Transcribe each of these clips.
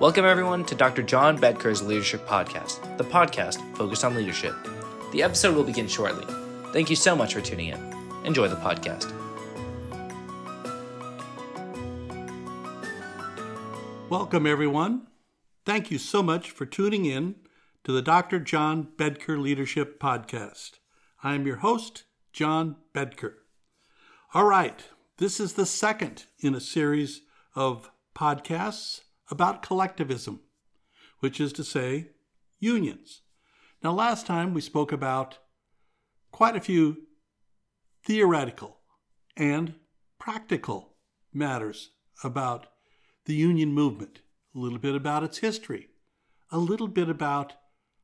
Welcome, everyone, to Dr. John Bedker's Leadership Podcast, the podcast focused on leadership. The episode will begin shortly. Thank you so much for tuning in. Enjoy the podcast. Welcome, everyone. Thank you so much for tuning in to the Dr. John Bedker Leadership Podcast. I am your host, John Bedker. All right, this is the second in a series of podcasts about collectivism, which is to say, unions. Now, last time we spoke about quite a few theoretical and practical matters about the union movement, a little bit about its history, a little bit about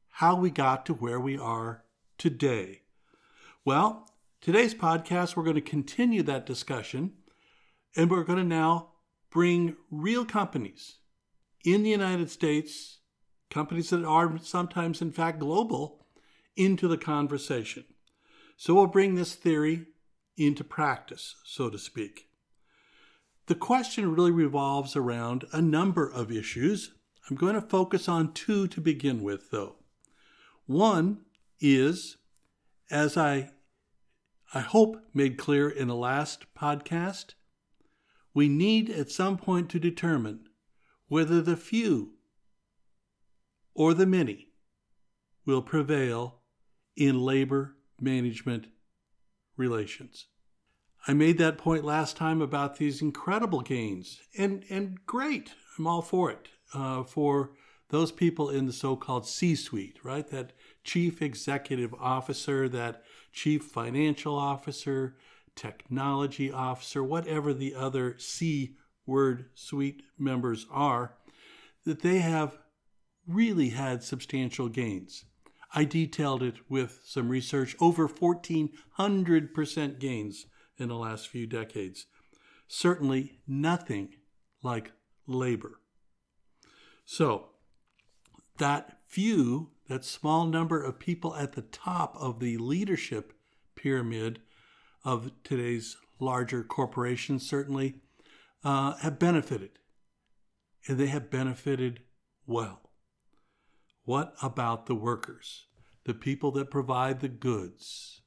how we got to where we are today. Well, today's podcast, we're going to continue that discussion, and we're going to now bring real companies in the United States, companies that are sometimes, in fact, global, into the conversation. So we'll bring this theory into practice, so to speak. The question really revolves around a number of issues. I'm going to focus on two to begin with, though. One is, as I, I hope made clear in the last podcast, we need at some point to determine whether the few or the many will prevail in labor management relations. I made that point last time about these incredible gains, and, and great, I'm all for it, uh, for those people in the so called C suite, right? That chief executive officer, that chief financial officer, technology officer, whatever the other C word suite members are, that they have really had substantial gains. I detailed it with some research over 1,400% gains in the last few decades. Certainly nothing like labor. So, that few, that small number of people at the top of the leadership pyramid of today's larger corporations certainly uh, have benefited, and they have benefited well. What about the workers, the people that provide the goods,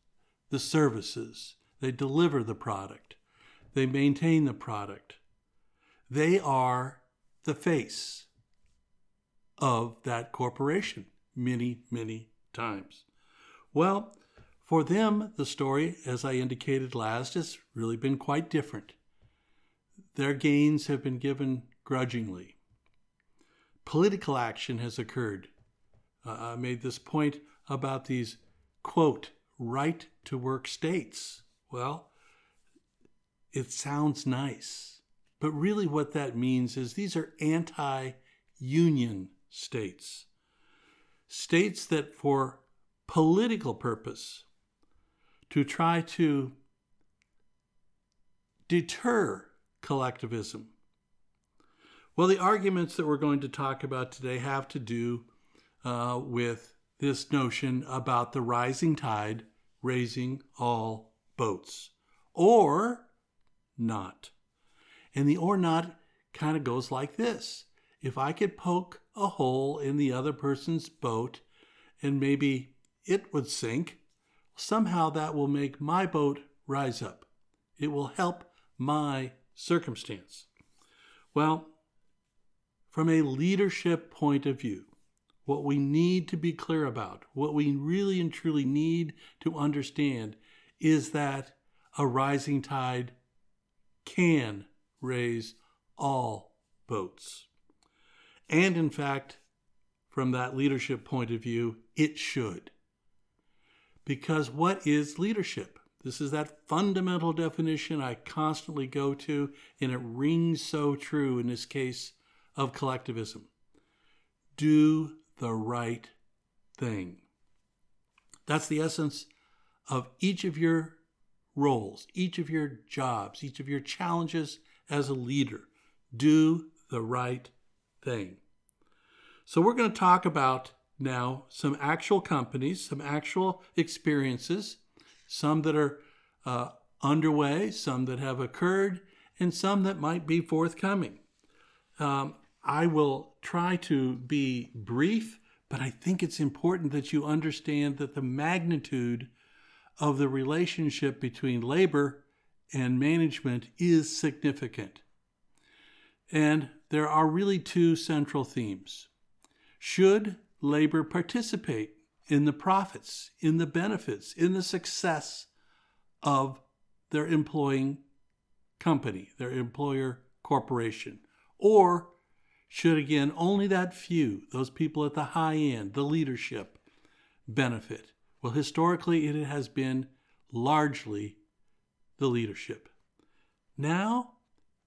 the services? They deliver the product, they maintain the product. They are the face of that corporation many, many times. Well, for them, the story, as I indicated last, has really been quite different. Their gains have been given grudgingly. Political action has occurred. Uh, I made this point about these, quote, right to work states. Well, it sounds nice, but really what that means is these are anti union states. States that, for political purpose, to try to deter collectivism? Well, the arguments that we're going to talk about today have to do uh, with this notion about the rising tide raising all boats, or not. And the or not kind of goes like this if I could poke a hole in the other person's boat and maybe it would sink, somehow that will make my boat rise up. It will help my circumstance. Well, from a leadership point of view, what we need to be clear about, what we really and truly need to understand is that a rising tide can raise all boats. And in fact, from that leadership point of view, it should. Because what is leadership? This is that fundamental definition I constantly go to, and it rings so true in this case of collectivism. Do the right thing. That's the essence of each of your roles, each of your jobs, each of your challenges as a leader. Do the right thing. So, we're going to talk about now some actual companies, some actual experiences some that are uh, underway, some that have occurred, and some that might be forthcoming. Um, I will try to be brief, but I think it's important that you understand that the magnitude of the relationship between labor and management is significant. And there are really two central themes. Should labor participate in the profits, in the benefits, in the success of their employing company, their employer corporation? Or should again only that few, those people at the high end, the leadership, benefit? Well, historically, it has been largely the leadership. Now,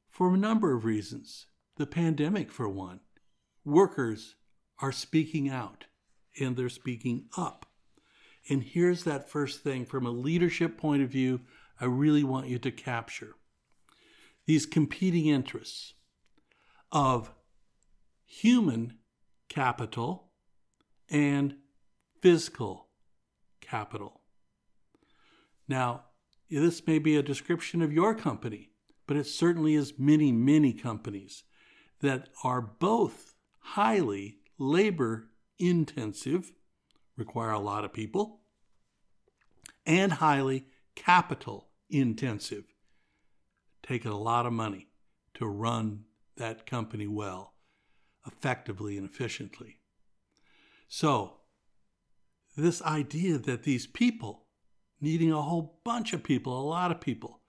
for a number of reasons, the pandemic, for one, workers are speaking out and they're speaking up. And here's that first thing from a leadership point of view, I really want you to capture these competing interests of human capital and physical capital. Now, this may be a description of your company, but it certainly is many, many companies that are both highly labor intensive, require a lot of people, and highly capital intensive, take a lot of money to run that company well, effectively and efficiently. So, this idea that these people, needing a whole bunch of people, a lot of people,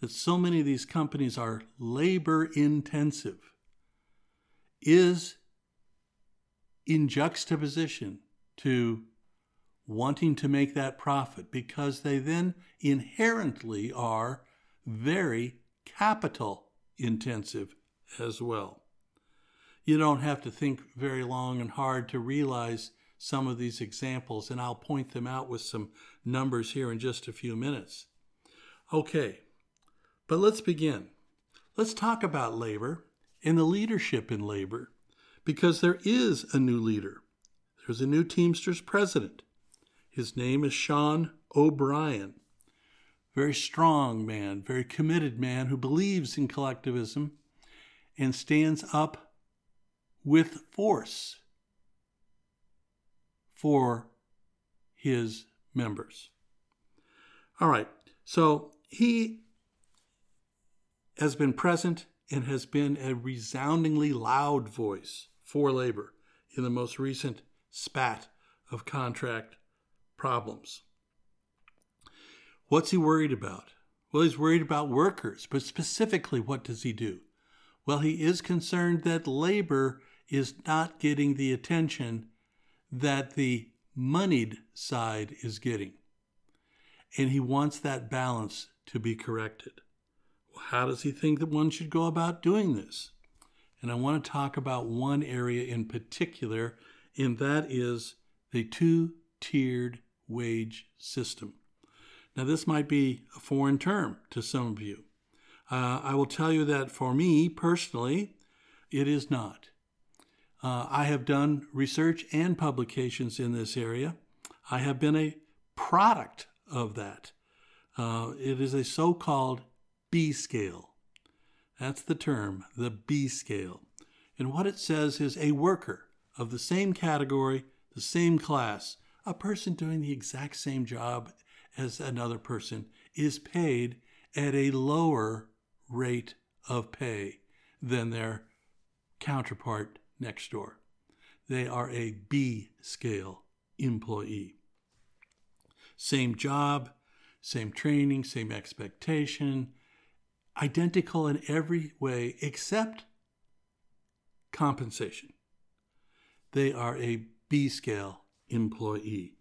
that so many of these companies are labor intensive, is in juxtaposition to wanting to make that profit because they then inherently are very capital intensive as well. You don't have to think very long and hard to realize some of these examples, and I'll point them out with some numbers here in just a few minutes. Okay, but let's begin. Let's talk about labor and the leadership in labor because there is a new leader. There's a new Teamsters president. His name is Sean O'Brien. Very strong man, very committed man who believes in collectivism and stands up with force for his members. All right, so he has been present and has been a resoundingly loud voice for labor in the most recent spat of contract problems. What's he worried about? Well, he's worried about workers, but specifically, what does he do? Well, he is concerned that labor is not getting the attention that the moneyed side is getting. And he wants that balance to be corrected. Well, how does he think that one should go about doing this? And I want to talk about one area in particular, and that is the two tiered wage system. Now, this might be a foreign term to some of you. Uh, I will tell you that for me personally, it is not. Uh, I have done research and publications in this area. I have been a product of that. Uh, it is a so called B scale. That's the term, the B scale. And what it says is a worker of the same category, the same class, a person doing the exact same job as another person is paid at a lower rate of pay than their counterpart next door. They are a B scale employee. Same job, same training, same expectation, identical in every way except compensation. They are a B scale employee.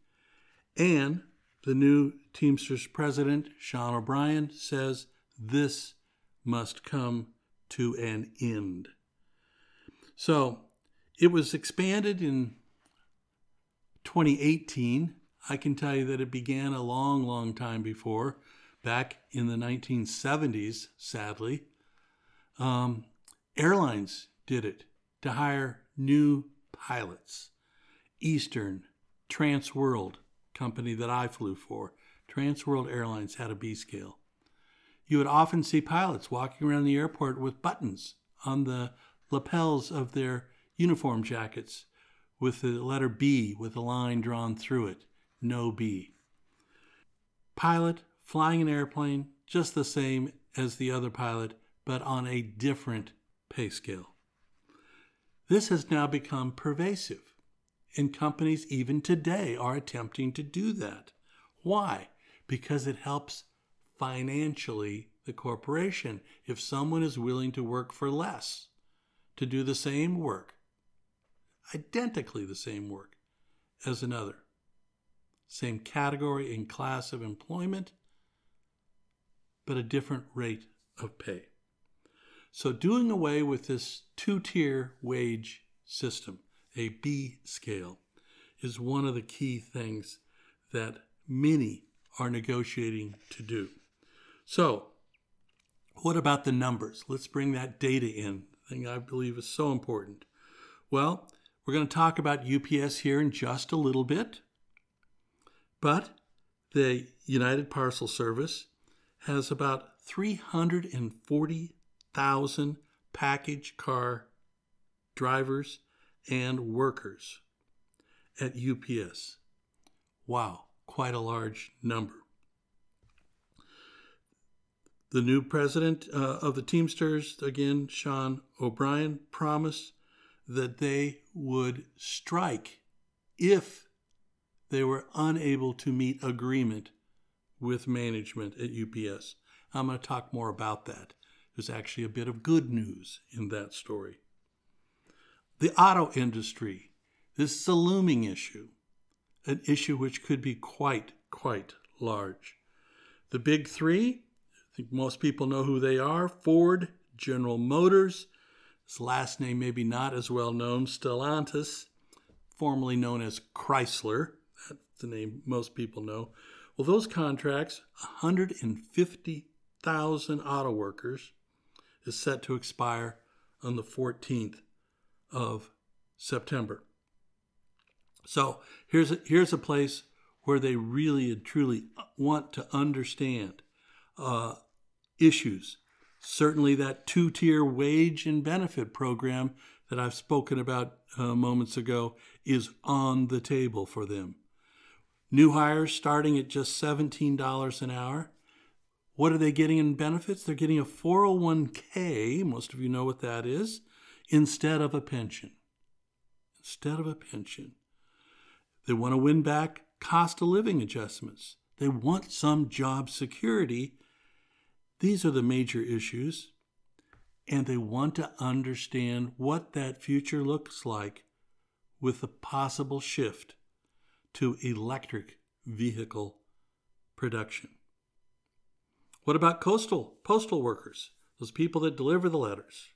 And the new Teamsters president, Sean O'Brien, says this must come to an end. So it was expanded in 2018. I can tell you that it began a long, long time before, back in the 1970s, sadly. Um, airlines did it to hire new pilots. Eastern, Transworld, company that I flew for, Transworld Airlines had a B scale. You would often see pilots walking around the airport with buttons on the lapels of their uniform jackets with the letter B with a line drawn through it, no B. Pilot flying an airplane just the same as the other pilot, but on a different pay scale. This has now become pervasive, and companies even today are attempting to do that. Why? Because it helps financially the corporation if someone is willing to work for less to do the same work, identically the same work as another, same category and class of employment, but a different rate of pay. So, doing away with this two tier wage system, a B scale, is one of the key things that many are negotiating to do. So, what about the numbers? Let's bring that data in, thing I believe is so important. Well, we're going to talk about UPS here in just a little bit, but the United Parcel Service has about 340,000 package car drivers and workers at UPS. Wow, quite a large number. The new president uh, of the Teamsters, again, Sean O'Brien, promised that they would strike if they were unable to meet agreement with management at UPS. I'm going to talk more about that. There's actually a bit of good news in that story. The auto industry. This is a looming issue, an issue which could be quite, quite large. The big three, I think most people know who they are Ford, General Motors, his last name may be not as well known, Stellantis, formerly known as Chrysler. That's the name most people know. Well, those contracts, 150,000 auto workers, is set to expire on the 14th of September. So here's a, here's a place where they really and truly want to understand uh, issues. Certainly, that two tier wage and benefit program that I've spoken about uh, moments ago is on the table for them. New hires starting at just $17 an hour. What are they getting in benefits? They're getting a 401k, most of you know what that is, instead of a pension. Instead of a pension. They want to win back cost of living adjustments. They want some job security. These are the major issues. And they want to understand what that future looks like with the possible shift to electric vehicle production. What about coastal postal workers, those people that deliver the letters?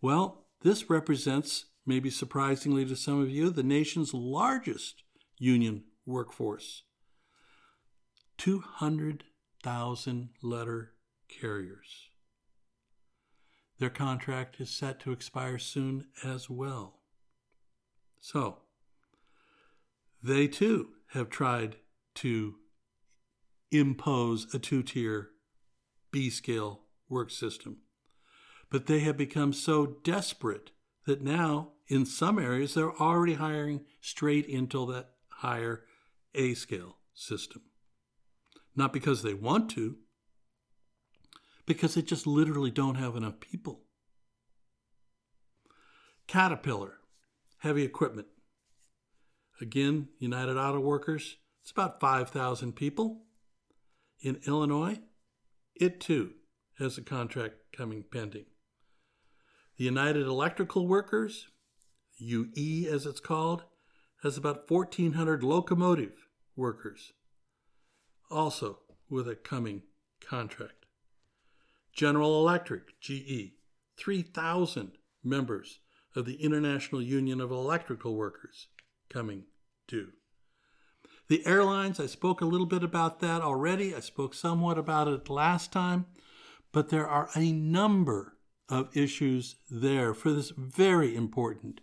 Well, this represents, maybe surprisingly to some of you, the nation's largest union workforce 200,000 letter carriers. Their contract is set to expire soon as well. So, they too have tried to impose a two tier B scale work system. But they have become so desperate that now, in some areas, they're already hiring straight into that higher A scale system. Not because they want to, because they just literally don't have enough people. Caterpillar, heavy equipment, Again, United Auto Workers, it's about 5,000 people. In Illinois, it too has a contract coming pending. The United Electrical Workers, UE as it's called, has about 1,400 locomotive workers, also with a coming contract. General Electric, GE, 3,000 members of the International Union of Electrical Workers, coming due. The airlines, I spoke a little bit about that already. I spoke somewhat about it last time, but there are a number of issues there for this very important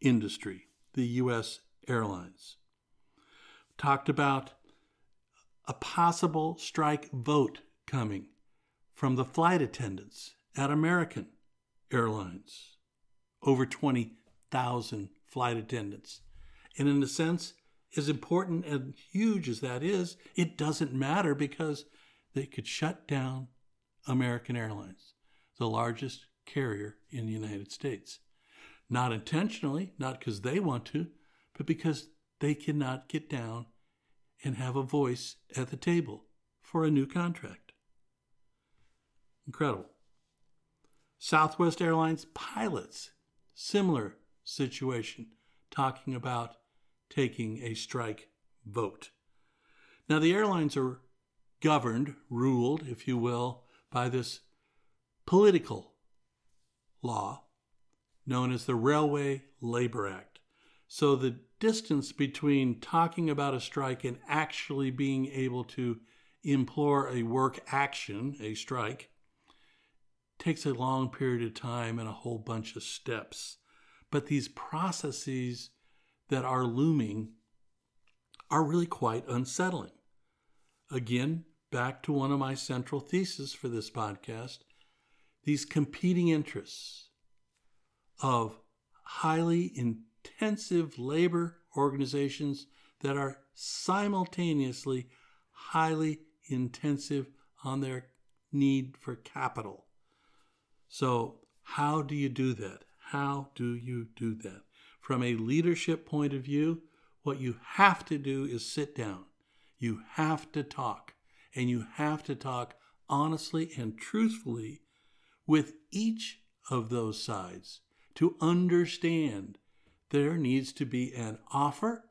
industry, the U.S. airlines. Talked about a possible strike vote coming from the flight attendants at American Airlines. over 20,000 flight attendants. And in a sense, as important and huge as that is, it doesn't matter because they could shut down American Airlines, the largest carrier in the United States. Not intentionally, not because they want to, but because they cannot get down and have a voice at the table for a new contract. Incredible. Southwest Airlines pilots, similar situation, talking about taking a strike vote. Now, the airlines are governed, ruled, if you will, by this political law known as the Railway Labor Act. So the distance between talking about a strike and actually being able to implore a work action, a strike, takes a long period of time and a whole bunch of steps. But these processes that are looming are really quite unsettling. Again, back to one of my central theses for this podcast these competing interests of highly intensive labor organizations that are simultaneously highly intensive on their need for capital. So, how do you do that? How do you do that? From a leadership point of view, what you have to do is sit down. You have to talk, and you have to talk honestly and truthfully with each of those sides to understand there needs to be an offer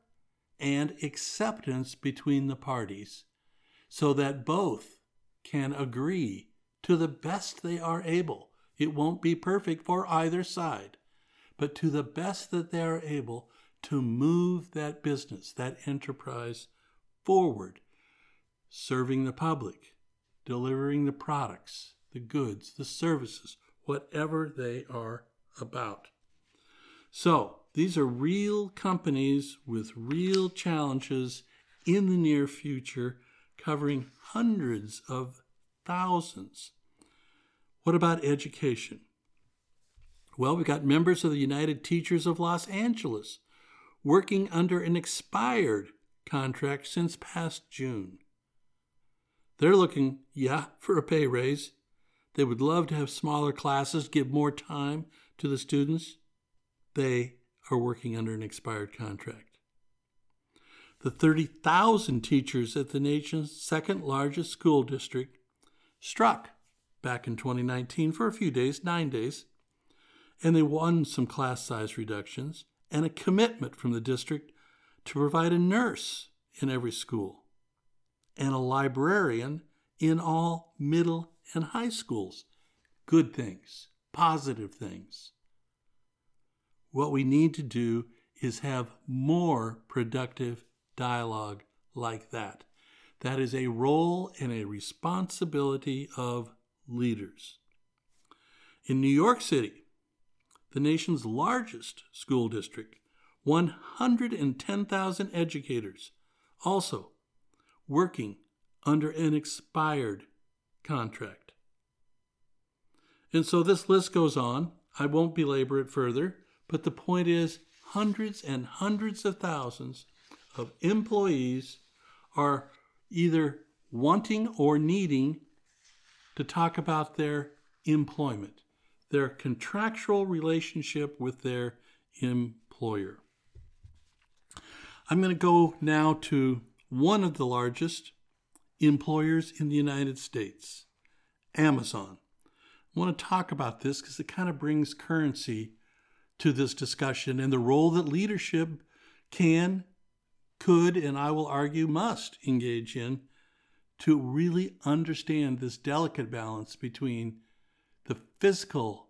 and acceptance between the parties so that both can agree to the best they are able. It won't be perfect for either side, but to the best that they are able to move that business, that enterprise forward, serving the public, delivering the products, the goods, the services, whatever they are about. So, these are real companies with real challenges in the near future, covering hundreds of thousands. What about education? Well, we've got members of the United Teachers of Los Angeles working under an expired contract since past June. They're looking, yeah, for a pay raise. They would love to have smaller classes, give more time to the students. They are working under an expired contract. The 30,000 teachers at the nation's second largest school district struck back in 2019 for a few days, nine days, and they won some class size reductions and a commitment from the district to provide a nurse in every school and a librarian in all middle and high schools. Good things, positive things. What we need to do is have more productive dialogue like that. That is a role and a responsibility of leaders. In New York City, the nation's largest school district, 110,000 educators, also working under an expired contract. And so this list goes on. I won't belabor it further, but the point is hundreds and hundreds of thousands of employees are either wanting or needing to talk about their employment, their contractual relationship with their employer. I'm going to go now to one of the largest employers in the United States, Amazon. I want to talk about this because it kind of brings currency to this discussion and the role that leadership can, could, and I will argue must engage in to really understand this delicate balance between the physical,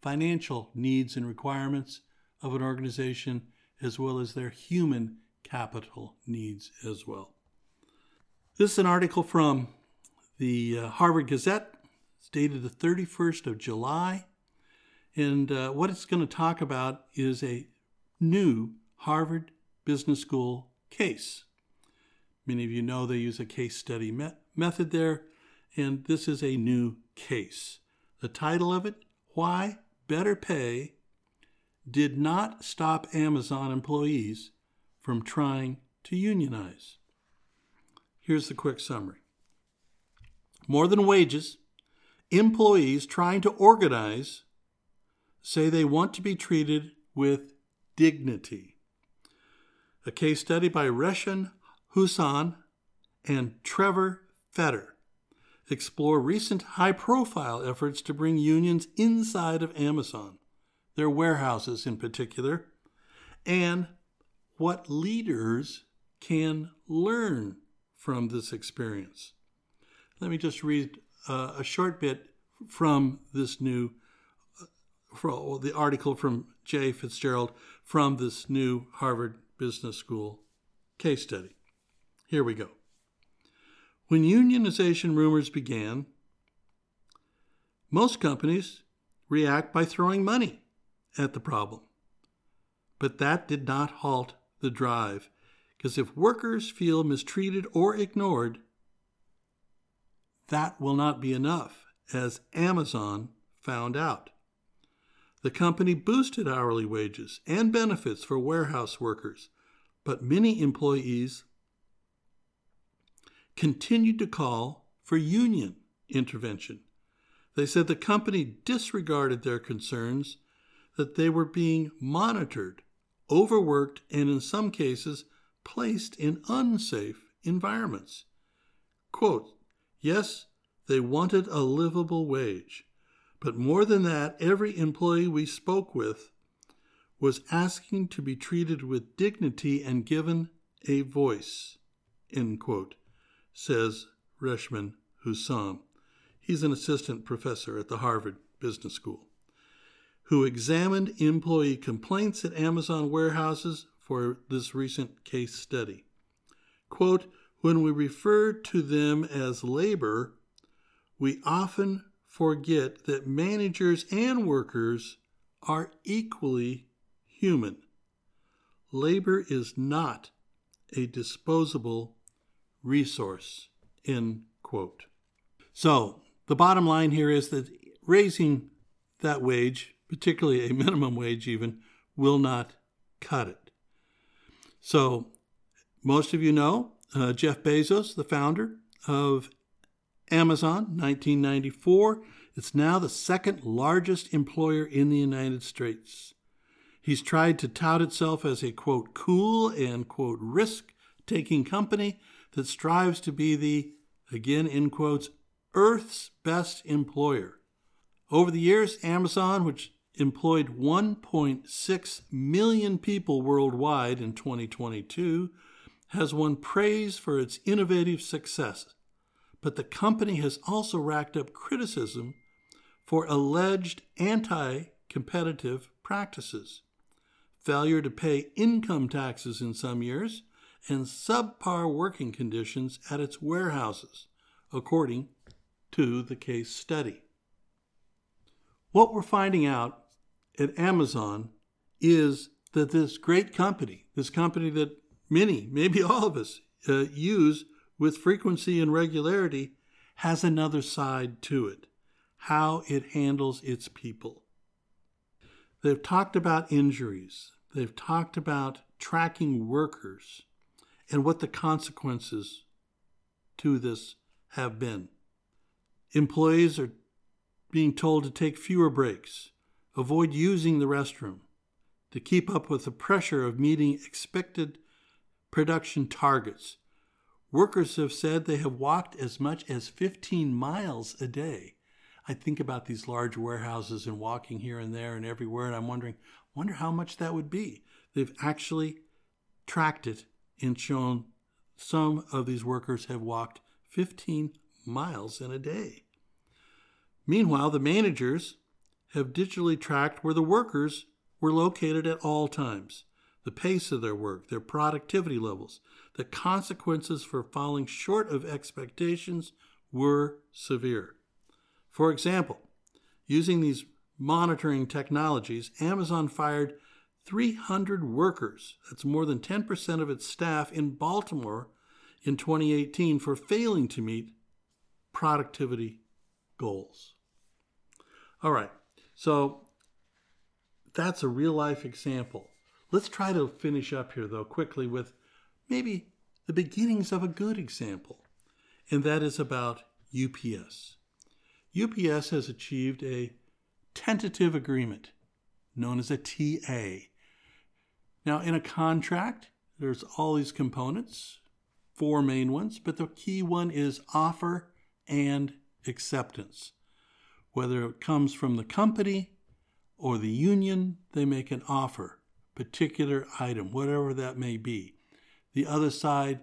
financial needs and requirements of an organization as well as their human capital needs as well. This is an article from the uh, Harvard Gazette. It's dated the 31st of July. And uh, what it's going to talk about is a new Harvard Business School case. Many of you know they use a case study me- method there, and this is a new case. The title of it Why Better Pay did not stop Amazon employees from trying to unionize. Here's the quick summary More than wages, employees trying to organize say they want to be treated with dignity. A case study by Reshmaan Hussam and Trevor Fetter explore recent high profile efforts to bring unions inside of Amazon, their warehouses in particular, and what leaders can learn from this experience. Let me just read uh, a short bit from this new, uh, from the article from Jay Fitzgerald from this new Harvard Business School case study. Here we go. When unionization rumors began, most companies react by throwing money at the problem. But that did not halt the drive, because if workers feel mistreated or ignored, that will not be enough, as Amazon found out. The company boosted hourly wages and benefits for warehouse workers, but many employees continued to call for union intervention. They said the company disregarded their concerns that they were being monitored, overworked, and in some cases placed in unsafe environments. Quote, yes, they wanted a livable wage, but more than that, every employee we spoke with was asking to be treated with dignity and given a voice, end quote says Reshmaan Hussam. He's an assistant professor at the Harvard Business School, who examined employee complaints at Amazon warehouses for this recent case study. Quote, when we refer to them as labor, we often forget that managers and workers are equally human. Labor is not a disposable resource, end quote. So the bottom line here is that raising that wage, particularly a minimum wage even, will not cut it. So most of you know uh, Jeff Bezos, the founder of Amazon, 1994. It's now the second largest employer in the United States. He's tried to tout itself as a quote cool and quote risk taking company that strives to be the, again in quotes, Earth's best employer. Over the years, Amazon, which employed 1.6 million people worldwide in 2022, has won praise for its innovative success. But the company has also racked up criticism for alleged anti competitive practices, failure to pay income taxes in some years, and subpar working conditions at its warehouses, according to the case study. What we're finding out at Amazon is that this great company, this company that many, maybe all of us, uh, use with frequency and regularity, has another side to it how it handles its people. They've talked about injuries, they've talked about tracking workers, and what the consequences to this have been. Employees are being told to take fewer breaks, avoid using the restroom, to keep up with the pressure of meeting expected production targets. Workers have said they have walked as much as 15 miles a day. I think about these large warehouses and walking here and there and everywhere, and I'm wondering, wonder how much that would be. They've actually tracked it and shown some of these workers have walked 15 miles in a day. Meanwhile, the managers have digitally tracked where the workers were located at all times, the pace of their work, their productivity levels. The consequences for falling short of expectations were severe. For example, using these monitoring technologies, Amazon fired 300 workers, that's more than 10% of its staff in Baltimore in 2018 for failing to meet productivity goals. All right, so that's a real life example. Let's try to finish up here, though, quickly with maybe the beginnings of a good example, and that is about UPS. UPS has achieved a tentative agreement known as a TA. Now, in a contract, there's all these components, four main ones, but the key one is offer and acceptance. Whether it comes from the company or the union, they make an offer, particular item, whatever that may be. The other side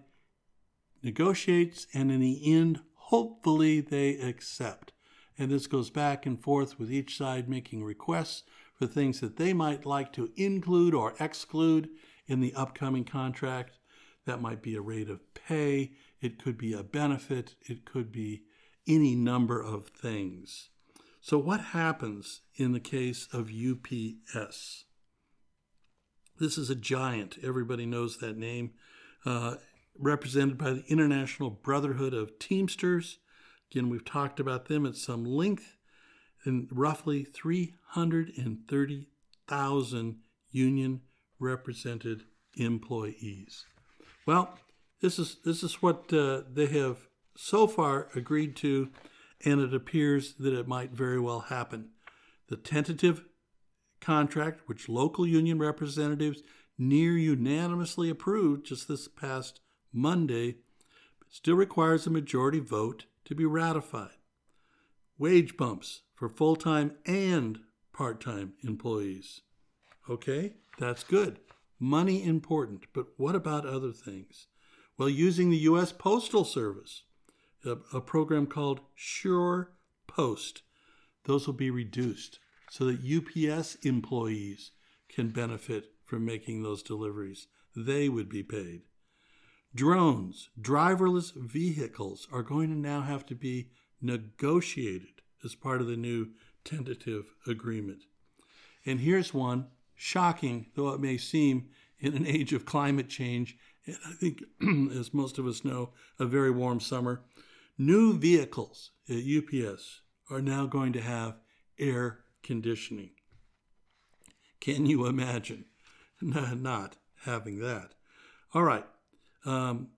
negotiates, and in the end, hopefully they accept. And this goes back and forth with each side making requests things that they might like to include or exclude in the upcoming contract. That might be a rate of pay, it could be a benefit, it could be any number of things. So, what happens in the case of UPS? This is a giant. Everybody knows that name. Uh, represented by the International Brotherhood of Teamsters. Again, we've talked about them at some length. And roughly 330,000 union represented employees. Well, this is this is what uh, they have so far agreed to, and it appears that it might very well happen. The tentative contract, which local union representatives near unanimously approved just this past Monday, still requires a majority vote to be ratified. Wage bumps for full time and part time employees. Okay, that's good. Money important, but what about other things? Well, using the U.S. Postal Service, a, a program called Sure Post, those will be reduced so that UPS employees can benefit from making those deliveries. They would be paid. Drones, driverless vehicles are going to now have to be negotiated as part of the new tentative agreement. And here's one, shocking though it may seem in an age of climate change, and I think, as most of us know, a very warm summer. New vehicles at UPS are now going to have air conditioning. Can you imagine not having that? All right. Um,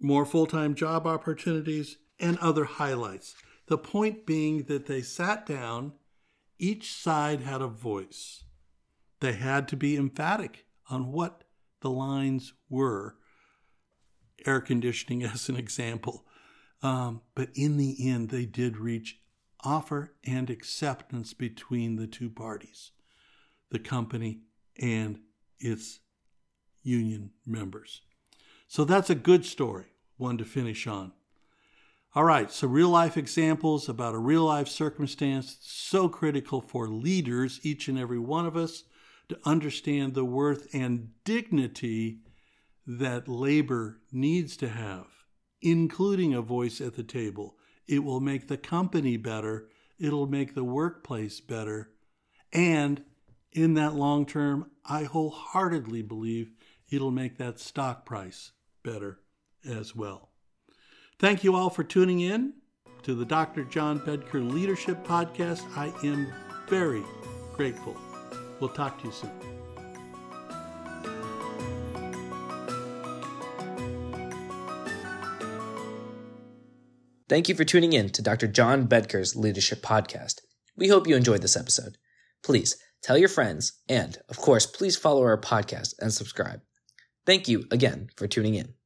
more full time job opportunities and other highlights. The point being that they sat down, each side had a voice. They had to be emphatic on what the lines were. Air conditioning, as an example. Um, but in the end, they did reach offer and acceptance between the two parties, the company and its union members. So that's a good story, one to finish on. All right, so real life examples about a real life circumstance so critical for leaders, each and every one of us, to understand the worth and dignity that labor needs to have, including a voice at the table. It will make the company better, it'll make the workplace better, and in that long term, I wholeheartedly believe it'll make that stock price better as well. Thank you all for tuning in to the Dr. John Bedker Leadership Podcast. I am very grateful. We'll talk to you soon. Thank you for tuning in to Dr. John Bedker's Leadership Podcast. We hope you enjoyed this episode. Please tell your friends, and of course, please follow our podcast and subscribe. Thank you again for tuning in.